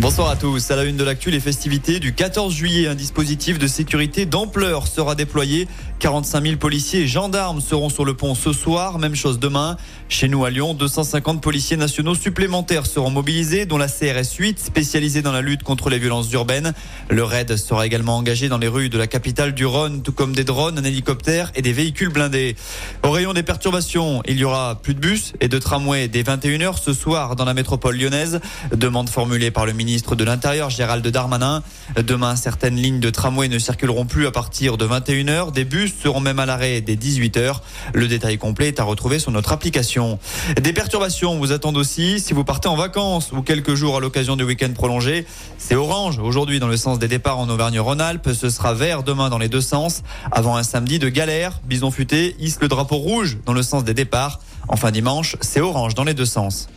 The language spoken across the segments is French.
Bonsoir à tous. À la une de l'actu, les festivités du 14 juillet, un dispositif de sécurité d'ampleur sera déployé. 45 000 policiers et gendarmes seront sur le pont ce soir. Même chose demain. Chez nous à Lyon, 250 policiers nationaux supplémentaires seront mobilisés, dont la CRS 8, spécialisée dans la lutte contre les violences urbaines. Le RAID sera également engagé dans les rues de la capitale du Rhône, tout comme des drones, un hélicoptère et des véhicules blindés. Au rayon des perturbations, il y aura plus de bus et de tramways dès 21h ce soir dans la métropole lyonnaise. Demande formulée par le ministre de l'Intérieur, Gérald Darmanin. Demain, certaines lignes de tramway ne circuleront plus à partir de 21h. Des bus seront même à l'arrêt dès 18h. Le détail complet est à retrouver sur notre application. Des perturbations vous attendent aussi si vous partez en vacances ou quelques jours à l'occasion du week-end prolongé. C'est orange aujourd'hui dans le sens des départs en Auvergne-Rhône-Alpes. Ce sera vert demain dans les deux sens. Avant un samedi de galère, Bison Futé hisse le drapeau rouge dans le sens des départs. Enfin dimanche, c'est orange dans les deux sens.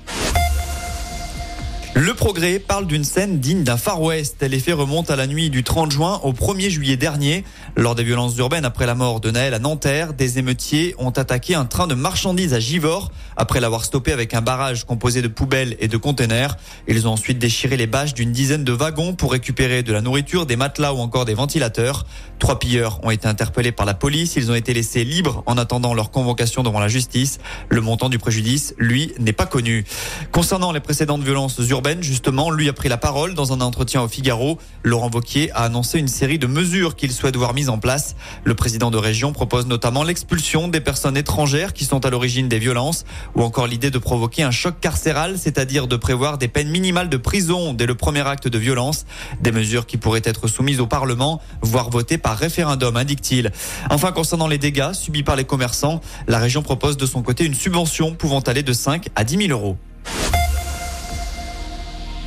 Le progrès parle d'une scène digne d'un Far West. Les faits remontent à la nuit du 30 juin au 1er juillet dernier. Lors des violences urbaines après la mort de Naël à Nanterre, des émeutiers ont attaqué un train de marchandises à Givors après l'avoir stoppé avec un barrage composé de poubelles et de containers. Ils ont ensuite déchiré les bâches d'une dizaine de wagons pour récupérer de la nourriture, des matelas ou encore des ventilateurs. Trois pilleurs ont été interpellés par la police. Ils ont été laissés libres en attendant leur convocation devant la justice. Le montant du préjudice, lui, n'est pas connu. Concernant les précédentes violences urbaines, justement, lui a pris la parole dans un entretien au Figaro. Laurent Vauquier a annoncé une série de mesures qu'il souhaite voir mises en place. Le président de région propose notamment l'expulsion des personnes étrangères qui sont à l'origine des violences ou encore l'idée de provoquer un choc carcéral, c'est-à-dire de prévoir des peines minimales de prison dès le premier acte de violence. Des mesures qui pourraient être soumises au Parlement, voire votées par référendum, indique-t-il. Enfin, concernant les dégâts subis par les commerçants, la région propose de son côté une subvention pouvant aller de 5 à 10 000 euros.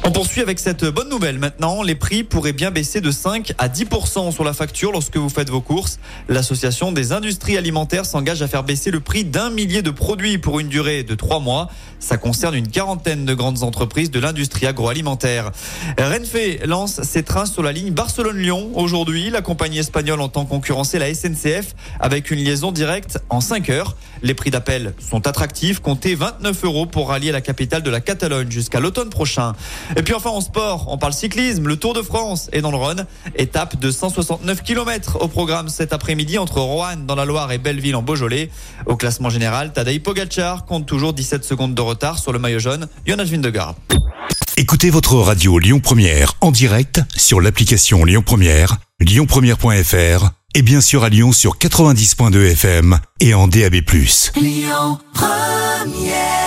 On poursuit avec cette bonne nouvelle maintenant. Les prix pourraient bien baisser de 5 à 10% sur la facture lorsque vous faites vos courses. L'association des industries alimentaires s'engage à faire baisser le prix d'un millier de produits pour une durée de 3 mois. Ça concerne une quarantaine de grandes entreprises de l'industrie agroalimentaire. Renfe lance ses trains sur la ligne Barcelone-Lyon. Aujourd'hui, la compagnie espagnole entend concurrencer la SNCF avec une liaison directe en 5 heures. Les prix d'appel sont attractifs, comptez 29 euros pour rallier la capitale de la Catalogne jusqu'à l'automne prochain. Et puis enfin en sport, on parle cyclisme, le Tour de France est dans le Rhône. Étape de 169 km au programme cet après-midi entre Roanne dans la Loire et Belleville en Beaujolais. Au classement général, Tadej Pogacar compte toujours 17 secondes de retard sur le maillot jaune. Jonas Vindegarde. Écoutez votre radio Lyon Première en direct sur l'application Lyon Première, lyonpremière.fr et bien sûr à Lyon sur 90.2 FM et en DAB+. Lyon Première